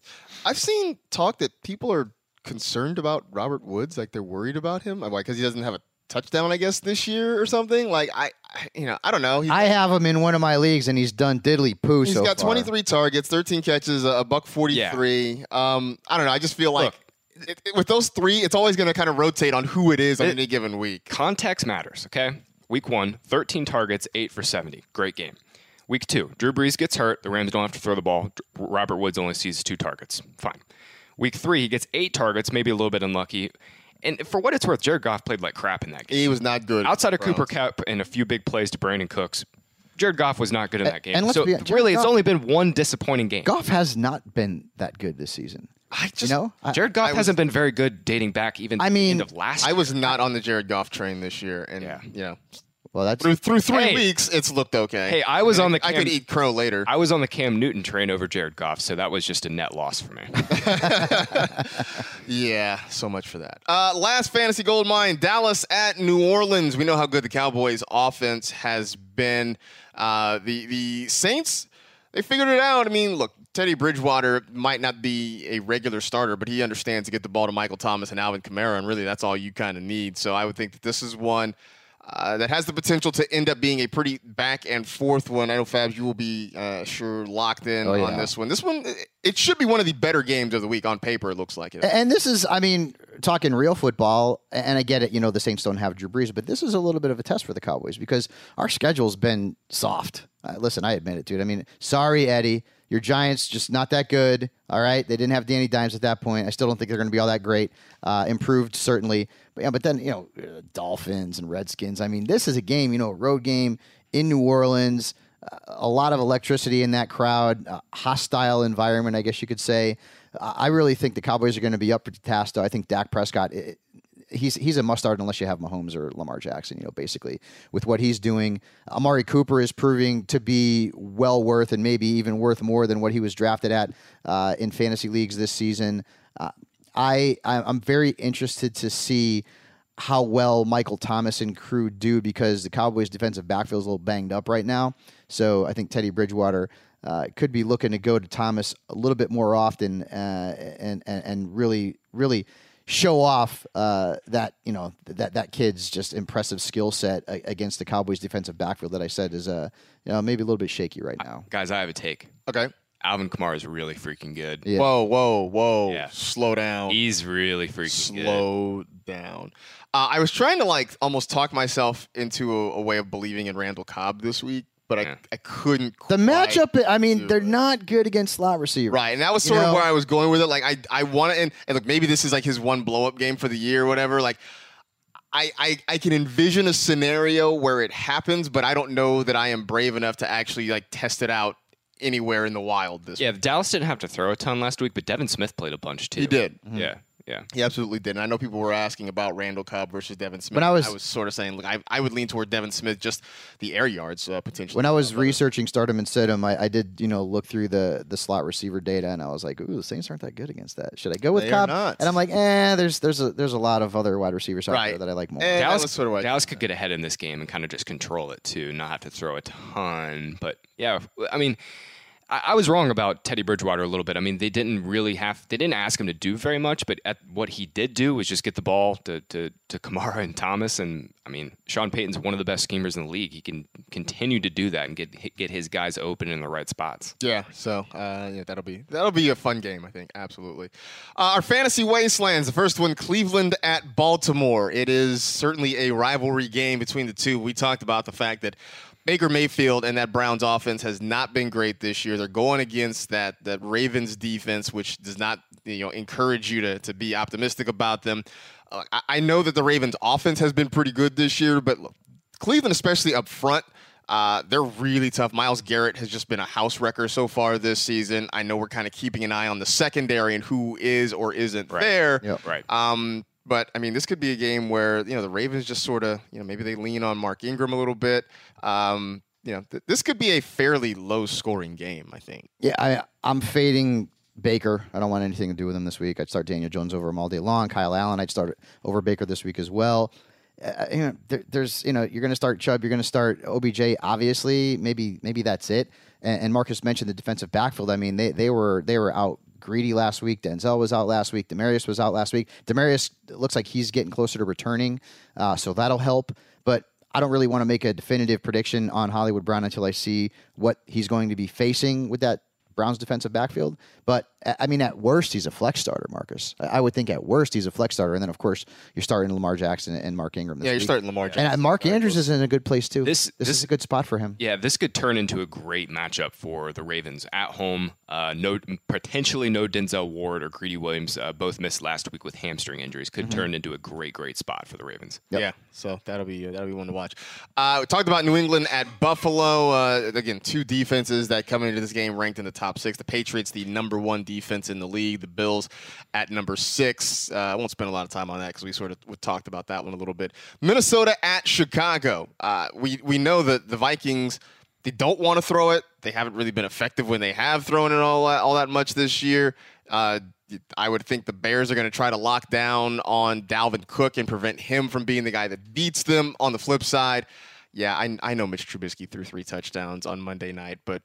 I've seen talk that people are concerned about Robert Woods, like they're worried about him, like because he doesn't have a touchdown, I guess, this year or something. Like I, you know, I don't know. He's, I have him in one of my leagues, and he's done diddly poo. He's so got far. 23 targets, 13 catches, a buck 43. Yeah. Um, I don't know. I just feel like. It, it, with those three, it's always going to kind of rotate on who it is on it, any given week. Context matters, okay? Week one, 13 targets, 8 for 70. Great game. Week two, Drew Brees gets hurt. The Rams don't have to throw the ball. Robert Woods only sees two targets. Fine. Week three, he gets eight targets, maybe a little bit unlucky. And for what it's worth, Jared Goff played like crap in that game. He was not good. Outside of Cooper Kupp and a few big plays to Brandin Cooks, Jared Goff was not good in that game. And so be, really, Goff, it's only been one disappointing game. Goff has not been that good this season. I just you know Jared Goff hasn't been very good dating back even I mean, of last. I was not on the Jared Goff train this year, and yeah. you know well, that's through, through three hey, weeks. It's looked okay. Hey, I was on the. Cam, I could eat crow later. I was on the Cam Newton train over Jared Goff, so that was just a net loss for me. yeah, so much for that. Uh, last fantasy gold mine: Dallas at New Orleans. We know how good the Cowboys' offense has been. Uh, the the Saints, they figured it out. I mean, look, Teddy Bridgewater might not be a regular starter, but he understands to get the ball to Michael Thomas and Alvin Kamara, and really that's all you kind of need. So I would think that this is one uh, that has the potential to end up being a pretty back and forth one. I know Fabs, you will be uh, sure locked in oh, yeah. on this one. This one, it should be one of the better games of the week on paper. It looks like it. And this is, I mean, talking real football, and I get it. You know, the Saints don't have Drew Brees, but this is a little bit of a test for the Cowboys because our schedule's been soft. Uh, listen, I admit it, dude. I mean, sorry, Eddie. Your Giants just not that good. All right, they didn't have Danny Dimes at that point. I still don't think they're going to be all that great. Uh, improved certainly, but yeah. But then you know, Dolphins and Redskins. I mean, this is a game. You know, a road game in New Orleans. Uh, a lot of electricity in that crowd. Uh, hostile environment, I guess you could say. I really think the Cowboys are going to be up for the task. Though I think Dak Prescott. He's he's a must start unless you have Mahomes or Lamar Jackson. You know, basically with what he's doing, Amari Cooper is proving to be well worth and maybe even worth more than what he was drafted at uh, in fantasy leagues this season. Uh, I I'm very interested to see how well Michael Thomas and crew do because the Cowboys' defensive backfield is a little banged up right now. So I think Teddy Bridgewater uh, could be looking to go to Thomas a little bit more often uh, and, and and really really show off uh, that you know that that kid's just impressive skill set against the Cowboys' defensive backfield that I said is uh, you know maybe a little bit shaky right now. Guys, I have a take. Okay. Alvin Kamara is really freaking good. Yeah. Whoa, whoa, whoa! Yeah. Slow down. He's really freaking good. Slow good. down. Uh, I was trying to like almost talk myself into a, a way of believing in Randall Cobb this week but yeah. I, I couldn't. The matchup, I mean, they're it. not good against slot receivers. Right. And that was sort you of know? where I was going with it. Like, I, I want to, and, and look, maybe this is like his one blow up game for the year or whatever. Like, I, I, I can envision a scenario where it happens, but I don't know that I am brave enough to actually like test it out anywhere in the wild this Yeah, week. Dallas didn't have to throw a ton last week, but Devin Smith played a bunch too. He did. Mm-hmm. Yeah. Yeah. He absolutely did. And I know people were asking about Randall Cobb versus Devin Smith. When I was- I was sort of saying, look, I, I would lean toward Devin Smith, just the air yards uh, potentially. When I was Uh, researching Start 'Em and Sit 'Em, I, I did you know look through the the slot receiver data, and I was like, "Ooh, the Saints aren't that good against that. Should I go with They are Cobb?" not. And I'm like, "Eh, there's there's a there's a lot of other wide receivers out Right. there that I like more." And that Dallas, sort of Dallas could get ahead in this game and kind of just control it too, not have to throw a ton. But yeah, I mean, I, I was wrong about Teddy Bridgewater a little bit. I mean, they didn't really have, they didn't ask him to do very much, but at, what he did do was just get the ball to, to, to Kamara and Thomas. And I mean, Sean Payton's one of the best schemers in the league. He can continue to do that and get get his guys open in the right spots. Yeah, so uh, yeah, that'll be that'll be a fun game, I think. Absolutely. Uh, our fantasy wastelands. The first one, Cleveland at Baltimore. It is certainly a rivalry game between the two. We talked about the fact that Baker Mayfield and that Browns offense has not been great this year. They're going against that that Ravens defense, which does not you know encourage you to to be optimistic about them. Uh, I, I know that the Ravens offense has been pretty good this year, but look, Cleveland, especially up front. Uh, they're really tough. Myles Garrett has just been a house wrecker so far this season. I know we're kind of keeping an eye on the secondary and who is or isn't Right. there. Yep. Right. Um, but I mean, this could be a game where you know the Ravens just sort of you know maybe they lean on Mark Ingram a little bit. Um, you know, th- this could be a fairly low-scoring game. I think. Yeah, I I'm fading Baker. I don't want anything to do with him this week. I'd start Daniel Jones over him all day long. Kyle Allen, I'd start over Baker this week as well. Uh, you know, there, there's you know you're going to start Chubb, you're going to start OBJ. Obviously, maybe maybe that's it. And, and Marcus mentioned the defensive backfield. I mean, they they were they were out. Greedy last week. Denzel was out last week. Damarious was out last week. Damarious looks like he's getting closer to returning, uh, so that'll help. But I don't really want to make a definitive prediction on Hollywood Brown until I see what he's going to be facing with that Browns defensive backfield. But I mean, at worst, he's a flex starter, Marcus. I I would think at worst he's a flex starter, and then of course you're starting Lamar Jackson and Mark Ingram. This Yeah, you're week. starting Lamar And Jackson. uh, Mark Andrews is in a good place too. This- this, this- is a good spot for him. Yeah, this could turn into a great matchup for the Ravens at home. Uh, no, potentially no Denzel Ward or Greedy Williams, uh, both missed last week with hamstring injuries. Could turn into a great, great spot for the Ravens. Yeah, so that'll be that'll be one to watch. Uh, we talked about New England at Buffalo. Uh, again, two defenses that coming into this game ranked in the top six. The Patriots, the number one defense in the league. The Bills at number six. Uh, I won't spend a lot of time on that because we sort of we talked about that one a little bit. Minnesota at Chicago. Uh, we we know that the Vikings. They don't want to throw it. They haven't really been effective when they have thrown it all all that much this year. Uh, I would think the Bears are going to try to lock down on Dalvin Cook and prevent him from being the guy that beats them. On the flip side, yeah, I, I know Mitch Trubisky threw three touchdowns on Monday night, but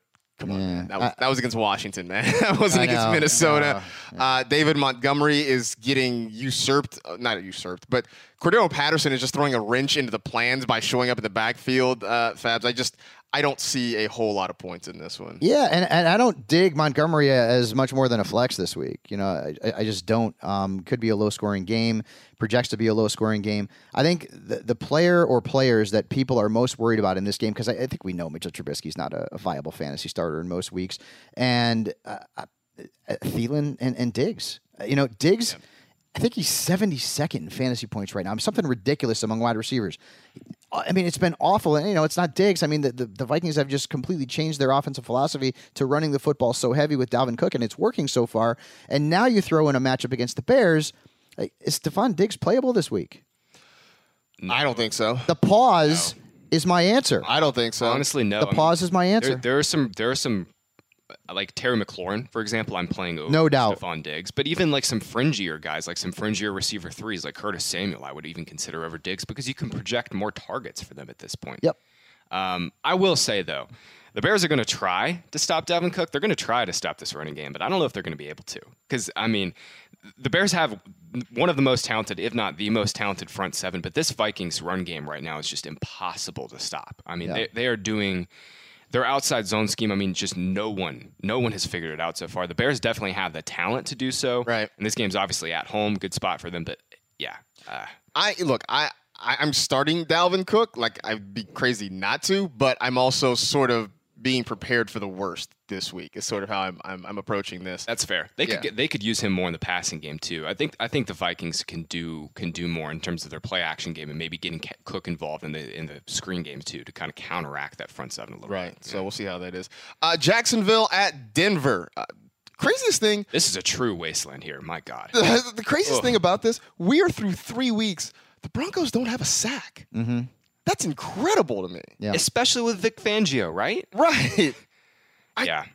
come on, Yeah. That was, I- that was against Washington, man. that wasn't against Minnesota. Uh, David Montgomery is getting usurped, uh, not usurped, but Cordarrelle Patterson is just throwing a wrench into the plans by showing up in the backfield. Uh, Fabs, I just I don't see a whole lot of points in this one. Yeah, and, and I don't dig Montgomery as much more than a flex this week. You know, I, I just don't. Um, could be a low scoring game. Projects to be a low scoring game. I think the, the player or players that people are most worried about in this game, because I, I think we know Mitchell Trubisky's not a, a viable fantasy starter in most weeks, and uh, uh, Thielen and, and Diggs. Uh, You know, Diggs. I think he's 72nd in fantasy points right now. I mean, something ridiculous among wide receivers. I mean, it's been awful. And, you know, it's not Diggs. I mean, the, the, the Vikings have just completely changed their offensive philosophy to running the football so heavy with Dalvin Cook, and it's working so far. And now you throw in a matchup against the Bears. Like, Is Stefon Diggs playable this week? I don't think so. The pause is my answer. I don't think so. Honestly, no. the I mean, pause is my answer. There, there are some. There are some. Like Terry McLaurin, for example, I'm playing over No doubt. Stefon Diggs, but even like some fringier guys, like some fringier receiver threes, like Curtis Samuel, I would even consider over Diggs because you can project more targets for them at this point. Yep. Um, I will say though, the Bears are going to try to stop Dalvin Cook. They're going to try to stop this running game, but I don't know if they're going to be able to. Because I mean, the Bears have one of the most talented, if not the most talented, front seven. But this Vikings run game right now is just impossible to stop. I mean, Yeah. they they are doing their outside zone scheme. I mean, just no one, no one has figured it out so far. The Bears definitely have the talent to do so. Right. And this game's obviously at home, good spot for them. But yeah, uh, I look, I, I I'm starting Dalvin Cook. Like I'd be crazy not to, but I'm also sort of being prepared for the worst this week. Is sort of how I'm I'm, I'm approaching this. That's fair. They could Yeah. get, they could use him more in the passing game too. I think I think the Vikings can do can do more in terms of their play action game and maybe getting Cook involved in the in the screen game too to kind of counteract that front seven a little Right. bit. Right. So we'll see how that is. Uh, Jacksonville at Denver. Uh, craziest thing, This is a true wasteland here. My God. the, the craziest Ugh. thing about this, we are through three weeks. The Broncos don't have a sack. Mm-hmm. That's incredible to me. Yeah. Especially with Vic Fangio, right? Right. yeah.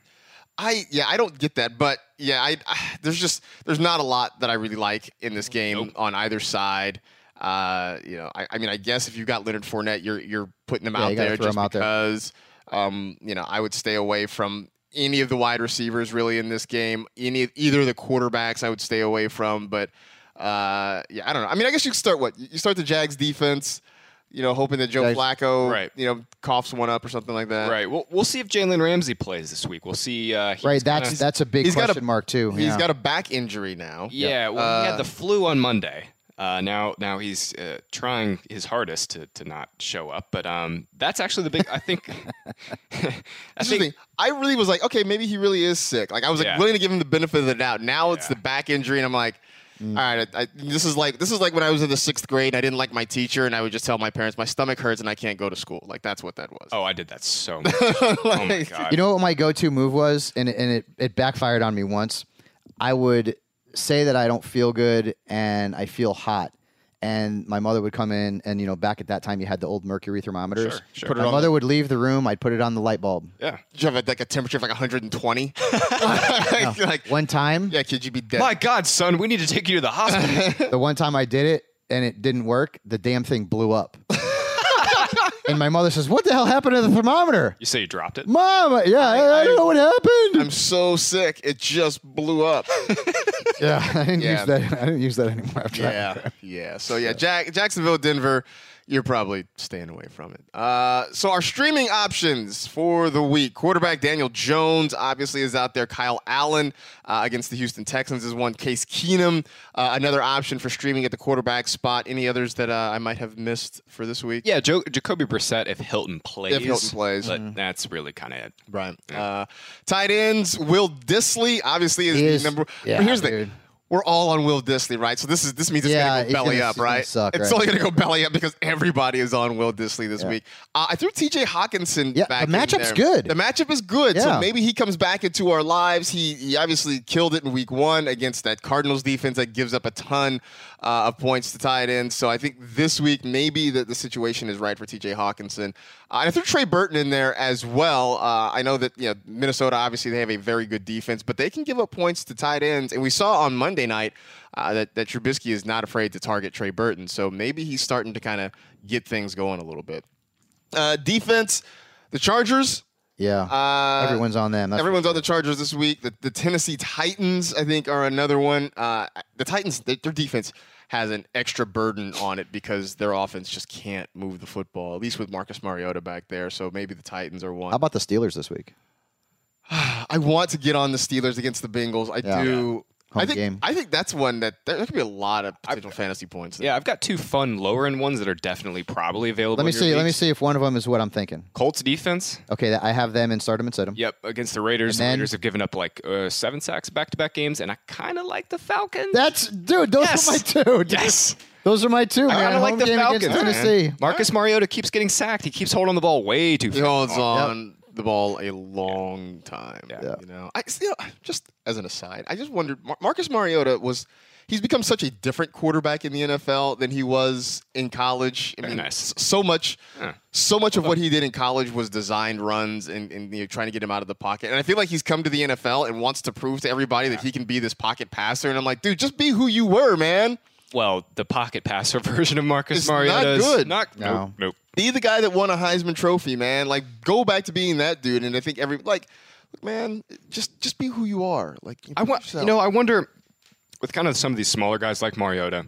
I yeah, I don't get that, but yeah, I, I there's just there's not a lot that I really like in this game on either side. Uh, you know, I, I mean, I guess if you've got Leonard Fournette, you're you're putting him Yeah, out there just him out there. because. Um, you know, I would stay away from any of the wide receivers really in this game. Any either of the quarterbacks, I would stay away from. But uh, yeah, I don't know. I mean, I guess you start what you start the Jags defense. You know, hoping that Joe Jags- Flacco, Right. you know, coughs one up or something like that. Right. We'll, we'll see if Jalen Ramsey plays this week. We'll see. Uh, Right. That's kinda- that's a big he's got a- mark too. He's yeah. got a back injury now. Yeah. Well, he Uh, had the flu on Monday. Uh, now, now he's uh, trying his hardest to, to not show up. But um, that's actually the big. I think. I That's think. I really was like, okay, maybe he really is sick. Like I was like Yeah. willing to give him the benefit of the doubt. Now it's Yeah. the back injury, and I'm like, Mm. all right, I, I, this is like this is like when I was in the sixth grade. I didn't like my teacher, and I would just tell my parents my stomach hurts and I can't go to school. Like that's what that was. Oh, I did that so much. oh my god. You know what my go-to move was, and and it, it backfired on me once. I would say that I don't feel good and I feel hot, and my mother would come in, and you know, back at that time you had the old mercury thermometers. Sure, sure. Put it My on mother the- would leave the room. I'd put it on the light bulb. Yeah. Did you have like a temperature of like 120? like, like, One time, yeah, could you be dead? My God, son, we need to take you to the hospital. the one time I did it and it didn't work, the damn thing blew up. And my mother says, "What the hell happened to the thermometer?" you say you dropped it? Mom, yeah, I, I, I- don't know what happened. I'm so sick. It just blew up. yeah, I didn't Yeah. use that. I didn't use that anymore after that. yeah, yeah. So yeah, Jack, Jacksonville, Denver. You're probably staying away from it. Uh, so our streaming options for the week: quarterback Daniel Jones obviously is out there. Kyle Allen uh, against the Houston Texans is one. Case Keenum, uh, another option for streaming at the quarterback spot. Any others that uh, I might have missed for this week? Yeah, jo- Jacoby Brissett if Hilton plays. If Hilton plays. But that's really kind of it. Right. Uh, tight ends, Will Dissly obviously is He the is- number. yeah, but here's the dude. thing. We're all on Will Dissly, right? So this is this means it's Yeah, gonna it's go belly gonna- up, it's gonna right? suck, it's right? only gonna go belly up because everybody is on Will Dissly this Yeah. week. Uh, I threw T.J. Hockenson Yeah, back. the matchup's good. The matchup is good, so maybe he comes back into our lives. He, he obviously killed it in Week One against that Cardinals defense that gives up a ton uh, of points to tight ends. So I think this week maybe that the situation is right for T.J. Hockenson. Uh, and I threw Trey Burton in there as well. Uh, I know that you know Minnesota obviously they have a very good defense, but they can give up points to tight ends. And we saw on Monday night uh, that that Trubisky is not afraid to target Trey Burton. So maybe he's starting to kind of get things going a little bit. Uh, defense, the Chargers. Yeah, Uh, everyone's on them. That's Everyone's on the Chargers this week. The, the Tennessee Titans, I think, are another one. Uh, the Titans, they, their defense has an extra burden on it because their offense just can't move the football, at least with Marcus Mariota back there. So maybe the Titans are one. How about the Steelers this week? I want to get on the Steelers against the Bengals. I Yeah. do. Home I think game. I think that's one that there, there could be a lot of potential fantasy points. There. Yeah, I've got two fun lower end ones that are definitely probably available. Let me in your see. Let me see if one of them is what I'm thinking. Colts defense. Okay, I have them and start them and sit. Yep, against the Raiders. And then- the Raiders have given up like uh, seven sacks back to back games, and I kind of like the Falcons. That's dude. Those Yes. are my two. dude. Yes. those are my two. I kind of like the Falcons. against man. Tennessee. Marcus Mariota keeps getting sacked. He keeps holding the ball way too. He holds on the ball a long time. Yeah. You know, I you know, just as an aside, I just wondered. Mar- Marcus Mariota was. He's become such a different quarterback in the NFL than he was in college. I Very mean, nice. so much, Yeah. so much of what he did in college was designed runs and, and you know, trying to get him out of the pocket. And I feel like he's come to the NFL and wants to prove to everybody that he can be this pocket passer. And I'm like, dude, just be who you were, man. Well, the pocket passer version of Marcus Mariota is not good. Not No. nope, nope. Be the guy that won a Heisman Trophy, man. Like, go back to being that dude. And I think every like, man, just just be who you are. Like, I wa- want you know I wonder with kind of some of these smaller guys like Mariota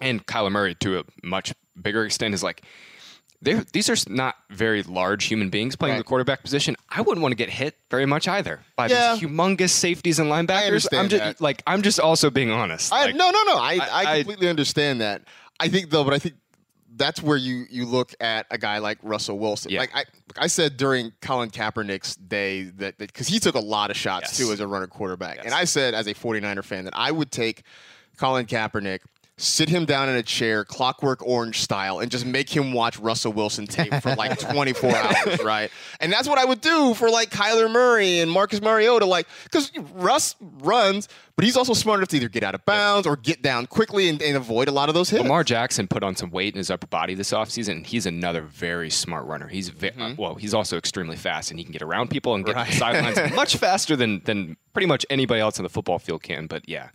and Kyler Murray to a much bigger extent is like they're, these are not very large human beings playing Right. the quarterback position. I wouldn't want to get hit very much either by Yeah. these humongous safeties and linebackers. understand I'm just that. like I'm just also being honest. I, Like, no, no, no. I, I, I- I- completely understand that. I think though, but I think that's where you you look at a guy like Russell Wilson. Yeah. Like I I said during Colin Kaepernick's day that because he took a lot of shots Yes. too as a runner quarterback, Yes. and I said as a 49er fan that I would take Colin Kaepernick sit him down in a chair, Clockwork Orange style, and just make him watch Russell Wilson tape for like 24 hours, right? And that's what I would do for like Kyler Murray and Marcus Mariota, like because Russ runs, but he's also smart enough to either get out of bounds or get down quickly and, and avoid a lot of those hits. Lamar Jackson put on some weight in his upper body this offseason, and he's another very smart runner. He's ve- uh, well, he's also extremely fast, and he can get around people and get to the sidelines much faster than than pretty much anybody else on the football field can. But yeah,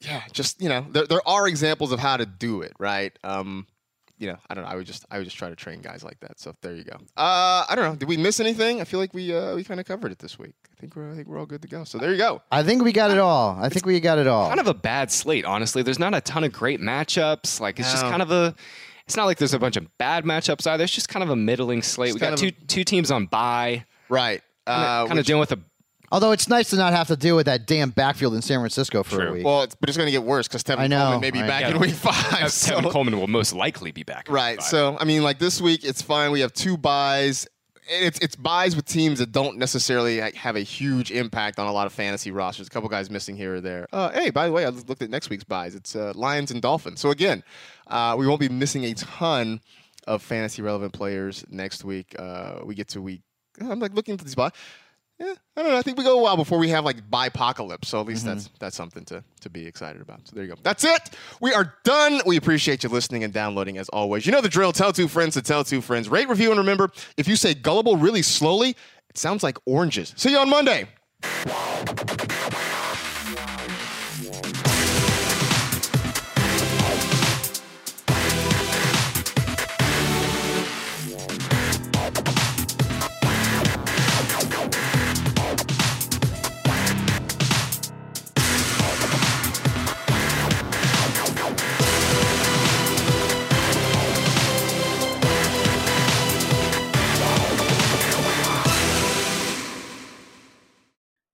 yeah, just you know, there, there are examples of how to do it, right? Um, you know, I don't know. I would just I would just try to train guys like that. So there you go. Uh, I don't know. Did we miss anything? I feel like we uh, we kind of covered it this week. I think we're I think we're all good to go. So there you go. I think we got it all. I think we got it all. kind of a bad slate, honestly. There's not a ton of great matchups. Like it's just kind of a. It's not like there's a bunch of bad matchups either. It's just kind of a middling slate. It's we got two of two teams on bye. Right. Uh, kind of dealing with a Although it's nice to not have to deal with that damn backfield in San Francisco for a week. well, it's, but it's going to get worse because Tevin I know, Coleman may be I back know. in week five. Tevin so- Coleman will most likely be back. Right. week five. So I mean, like this week, it's fine. We have two byes. And It's it's byes with teams that don't necessarily have a huge impact on a lot of fantasy rosters. A couple guys missing here or there. Uh, hey, by the way, I looked at next week's byes. It's uh, Lions and Dolphins. So again, uh, we won't be missing a ton of fantasy relevant players next week. Uh, we get to week. I'm like looking for these buys. Yeah, I don't know. I think we go a while before we have like bipocalypse. So at least mm-hmm. that's that's something to to be excited about. So there you go. That's it. We are done. We appreciate you listening and downloading as always. You know the drill. Tell two friends to tell two friends. Rate, review, and remember, if you say gullible really slowly, it sounds like oranges. See you on Monday.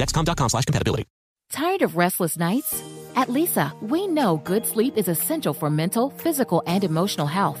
dexcom.com slash compatibility. Tired of restless nights? At Leesa, we know good sleep is essential for mental, physical, and emotional health.